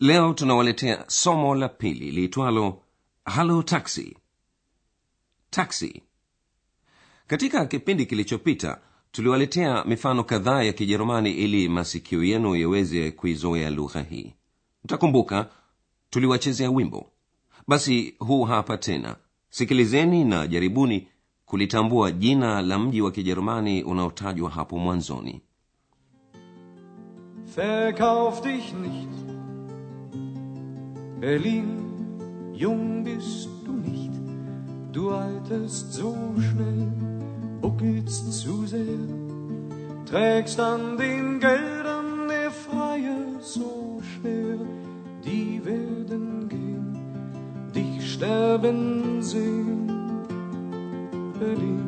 Leo tunawaletea somo la pili liitwalo Halo Taxi. Taxi. Katika kipindi kilichopita tuliwaletea mifano kadhaa ya Kijerumani ili masikio yenu yaweze kuizoea lugha hii. Mtakumbuka tuliwachezea wimbo. Basi huu hapa tena. Sikilizeni na jaribuni kulitambua jina la mji wa Kijerumani unaotajwa hapo mwanzoni. Verkauf dich nicht. Berlin, jung bist du nicht. Du alterst so schnell, buckelst zu sehr. Trägst an den Geldern der Freie so schwer. Die werden gehen, dich sterben sehen. Berlin.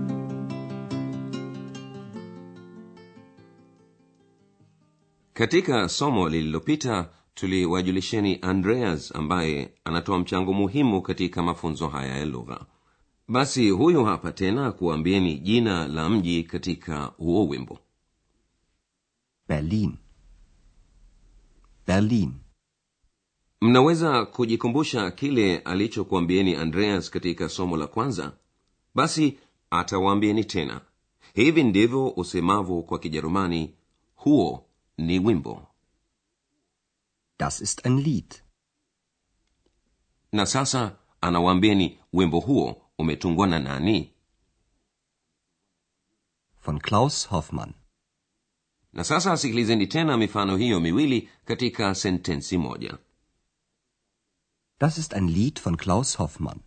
katika somo lililopita tuliwajulisheni andreas ambaye anatoa mchango muhimu katika mafunzo haya ya lugha. Basi huyu hapa tena kuambieni jina la mji katika huo wimbo. Berlin. Berlin. mnaweza kujikumbusha kile alichokuambieni andreas katika somo la kwanza? Basi atawaambieni tena. Hivi ndivyo usemavyo kwa kijerumani huo ni wimbo Das ist ein Lied. na sasa anawaambieni wimbo huo umetungwa na nani Von Klaus Hoffmann. na sasa sikilizeni tena mifano hiyo miwili katika sentensi moja Das ist ein Lied von Klaus Hoffmann.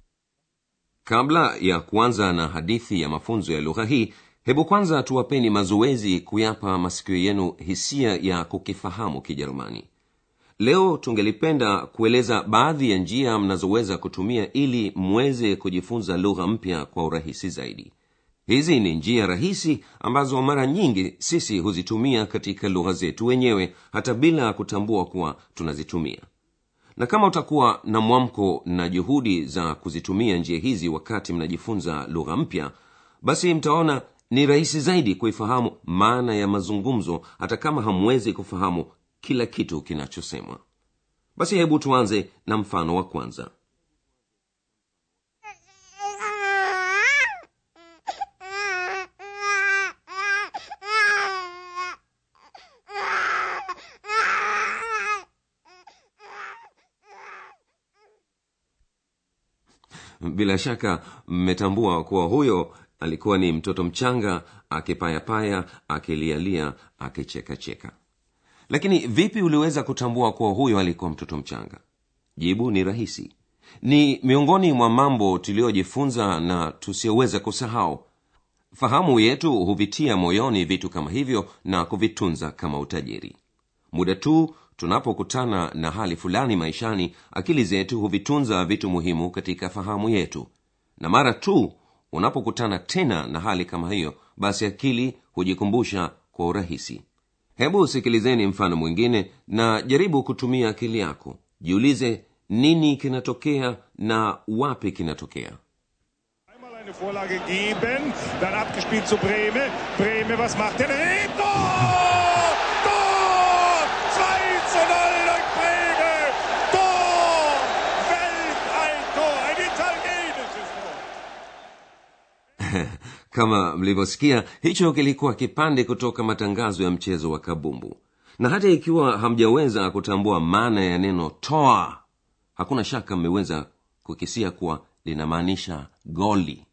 kabla ya kuanza na hadithi ya mafunzo ya lugha hii hebu kwanza tuwapeni mazoezi kuyapa masikio yenu hisia ya kukifahamu kijerumani leo tungelipenda kueleza baadhi ya njia mnazoweza kutumia ili mweze kujifunza lugha mpya kwa urahisi zaidi. Hizi ni njia rahisi ambazo mara nyingi sisi huzitumia katika lugha zetu wenyewe hata bila kutambua kuwa tunazitumia. Na kama utakuwa na mwamko na juhudi za kuzitumia njia hizi wakati mnajifunza lugha mpya basi mtaona ni rahisi zaidi kuifahamu maana ya mazungumzo hata kama hamwezi kufahamu kila kitu kinachosemwa. Basi hebu tuanze na mfano wa kwanza. Bila shaka mmetambua kuwa huyo alikuwa ni mtoto mchanga akipayapaya akilialia akichekacheka lakini vipi uliweza kutambua kuwa huyo alikuwa mtoto mchanga? Jibu ni rahisi. Ni miongoni mwa mambo tuliyojifunza na tusiyoweza kusahau. Fahamu yetu huvitia moyoni vitu kama hivyo na kuvitunza kama utajiri. Muda tu tunapokutana na hali fulani maishani akili zetu huvitunza vitu muhimu katika fahamu yetu. Na mara tu unapokutana tena na hali kama hiyo basi akili hujikumbusha kwa urahisi hebu sikilizeni mfano mwingine na jaribu kutumia akili yako jiulize nini kinatokea na wapi kinatokea Vorlage geben, dann abgespielt zu Breme. Breme, was macht er? Tor! 2 zu 0 durch Breme! Tor! Welt ein Tor! Ein italienisches Tor! Kama mlivyosikia hicho kilikuwa kipande kutoka matangazo ya mchezo wa kabumbu. Na hata ikiwa hamjaweza kutambua maana ya neno toa hakuna shaka mmeweza kukisia kuwa linamaanisha goli.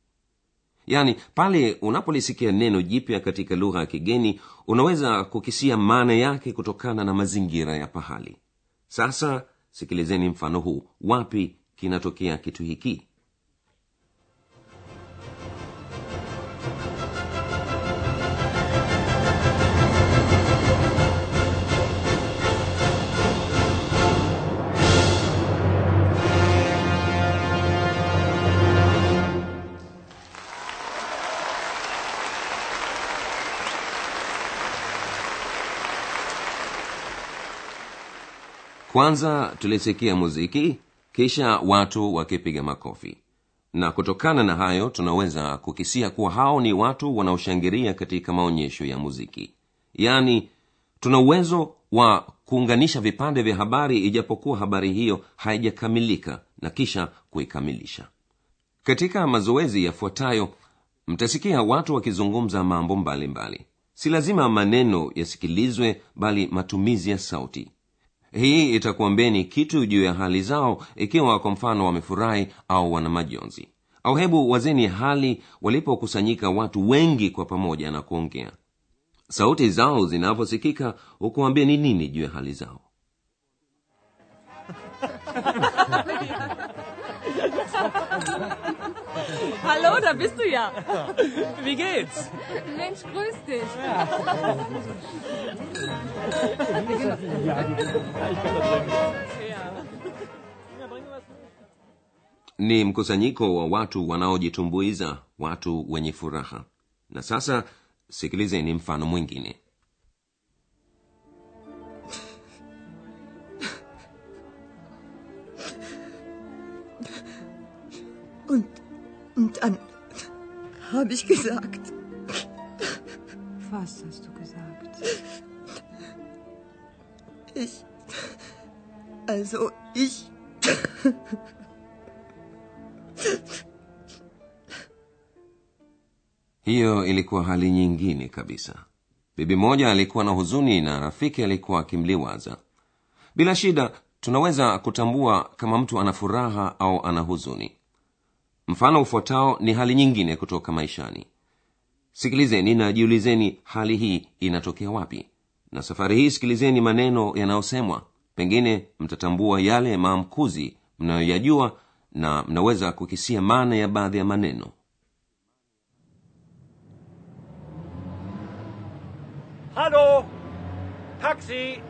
Yaani pale unapolisikia neno jipya katika lugha ya kigeni unaweza kukisia maana yake kutokana na mazingira ya pahali. Sasa sikilizeni mfano huu. Wapi kinatokea kitu hiki kwanza tulisikia muziki kisha watu wakipiga makofi. Na kutokana na hayo tunaweza kukisia kuwa hao ni watu wanaoshangilia katika maonyesho ya muziki. Yaani tuna uwezo wa kuunganisha vipande vya habari ijapokuwa habari hiyo haijakamilika na kisha kuikamilisha. Katika mazoezi yafuatayo mtasikia watu wakizungumza mambo mbalimbali. Mbali. si lazima maneno yasikilizwe bali matumizi ya sauti hii itakuambeni kitu juu ya hali zao ikiwa kwa mfano wamefurahi au wana majonzi. Au hebu wazeni hali walipokusanyika watu wengi kwa pamoja na kuongea. Sauti zao zinaposikika hukuambia ni nini juu ya hali zao Hallo, da bist du ja. Wie geht's? Mensch, grüß dich. ni mkusanyiko wa watu wanaojitumbuiza watu wenye furaha na sasa sikilizeni mfano mwingine Und, und dann habe ich gesagt, Was hast du gesagt? ich, also ich, hiyo ilikuwa hali nyingine kabisa. Bibi moja alikuwa na huzuni na rafiki alikuwa akimliwaza. Bila shida tunaweza kutambua kama mtu ana furaha au ana huzuni mfano ufuatao ni hali nyingine kutoka maishani. Sikilizeni na jiulizeni hali hii inatokea wapi. Na safari hii sikilizeni maneno yanayosemwa. Pengine mtatambua yale maamkuzi mnayoyajua na mnaweza kukisia maana ya baadhi ya maneno. Halo Taxi!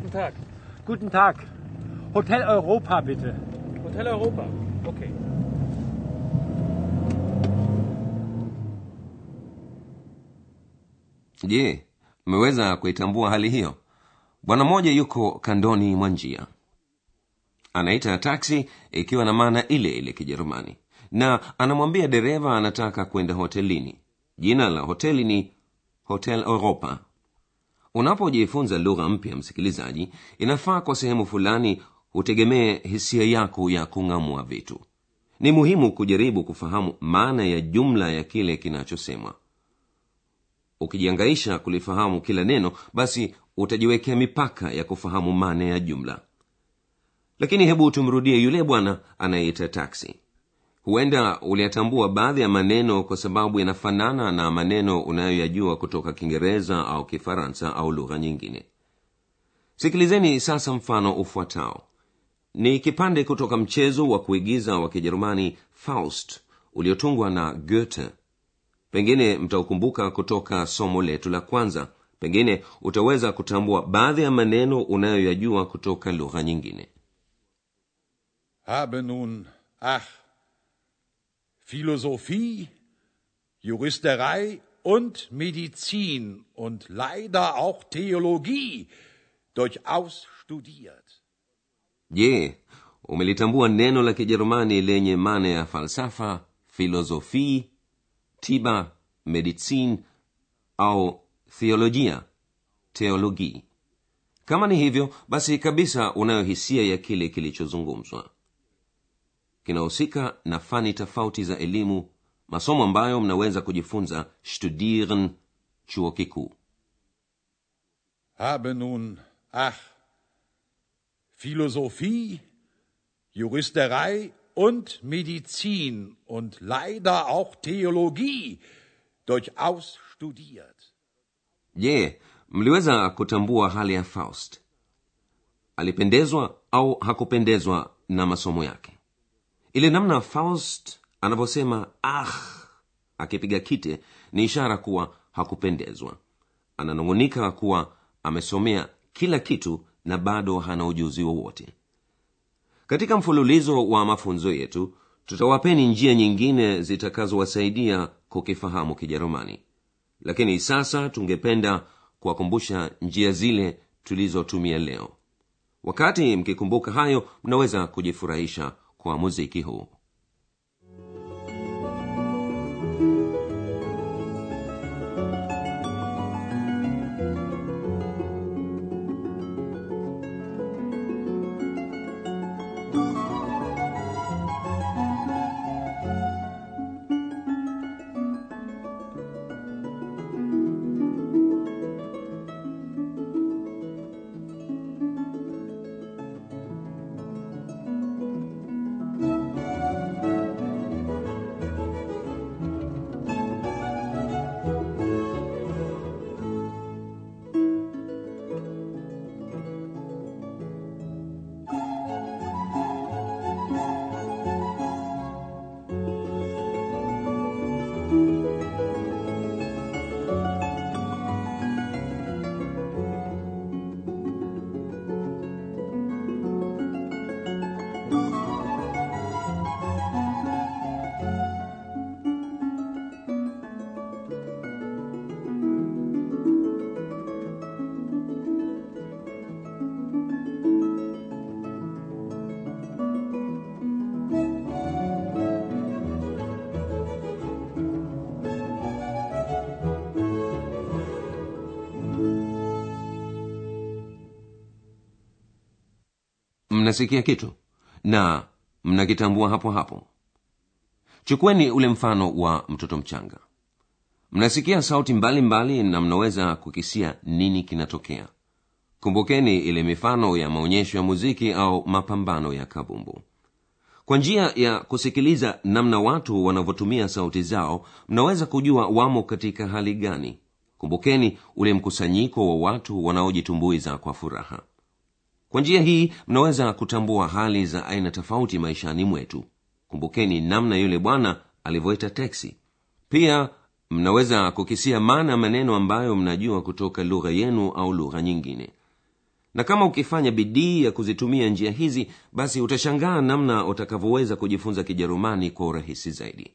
Guten Tag. Guten Tag. Hotel Europa, bitte. Hotel Europa. Okay. je mmeweza kuitambua hali hiyo bwana mmoja yuko kandoni mwa njia anaita taksi ikiwa na maana ile ile kijerumani na anamwambia dereva anataka kwenda hotelini jina la hoteli ni hotel europa unapojifunza lugha mpya msikilizaji inafaa kwa sehemu fulani hutegemee hisia yako ya kung'amua vitu. Ni muhimu kujaribu kufahamu maana ya jumla ya kile kinachosemwa. Ukijiangaisha kulifahamu kila neno basi utajiwekea mipaka ya kufahamu maana ya jumla. Lakini hebu tumrudie yule bwana anayeita taksi huenda uliyatambua baadhi ya maneno kwa sababu yanafanana na maneno unayoyajua kutoka kiingereza au kifaransa au lugha nyingine. Sikilizeni sasa mfano ufuatao. Ni kipande kutoka mchezo wa kuigiza wa kijerumani faust uliotungwa na goethe. Pengine mtaukumbuka kutoka somo letu la kwanza. Pengine utaweza kutambua baadhi ya maneno unayoyajua kutoka lugha nyingine. Habe nun, ach, Philosophie, Juristerei und Medizin und leider auch Theologie durchaus studiert. je umelitambua neno la kijerumani lenye maana ya falsafa filosofii tiba medizin au theolojia teologii kama ni hivyo basi kabisa unayo hisia ya kile kilichozungumzwa kinahusika na fani tofauti za elimu masomo ambayo mnaweza kujifunza studieren chuo kikuu. Habe nun, ach, Philosophie, Juristerei und Medizin und leider auch Theologie durchaus studiert. je mliweza kutambua hali ya faust? Alipendezwa au hakupendezwa na masomo yake ile namna faust anavyosema ah akipiga kite ni ishara kuwa hakupendezwa. Ananung'unika kuwa amesomea kila kitu na bado hana ujuzi wowote. Katika mfululizo wa mafunzo yetu tutawapeni njia nyingine zitakazowasaidia kukifahamu kijerumani. Lakini sasa tungependa kuwakumbusha njia zile tulizotumia leo. Wakati mkikumbuka hayo mnaweza kujifurahisha kwa muziki huu mnasikia kitu? Na mnakitambua hapo hapo. Chukueni ule mfano wa mtoto mchanga. Mnasikia sauti mbalimbali mbali na mnaweza kukisia nini kinatokea. Kumbukeni ile mifano ya maonyesho ya muziki au mapambano ya kabumbu. Kwa njia ya kusikiliza namna watu wanavyotumia sauti zao mnaweza kujua wamo katika hali gani. Kumbukeni ule mkusanyiko wa watu wanaojitumbuiza kwa furaha kwa njia hii mnaweza kutambua hali za aina tofauti maishani mwetu. Kumbukeni namna yule bwana alivyoita teksi. Pia mnaweza kukisia maana maneno ambayo mnajua kutoka lugha yenu au lugha nyingine. Na kama ukifanya bidii ya kuzitumia njia hizi basi utashangaa namna utakavyoweza kujifunza kijerumani kwa urahisi zaidi.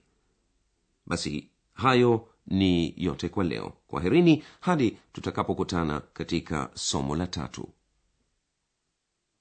Basi hayo ni yote kwa leo. Kwaherini hadi tutakapokutana katika somo la tatu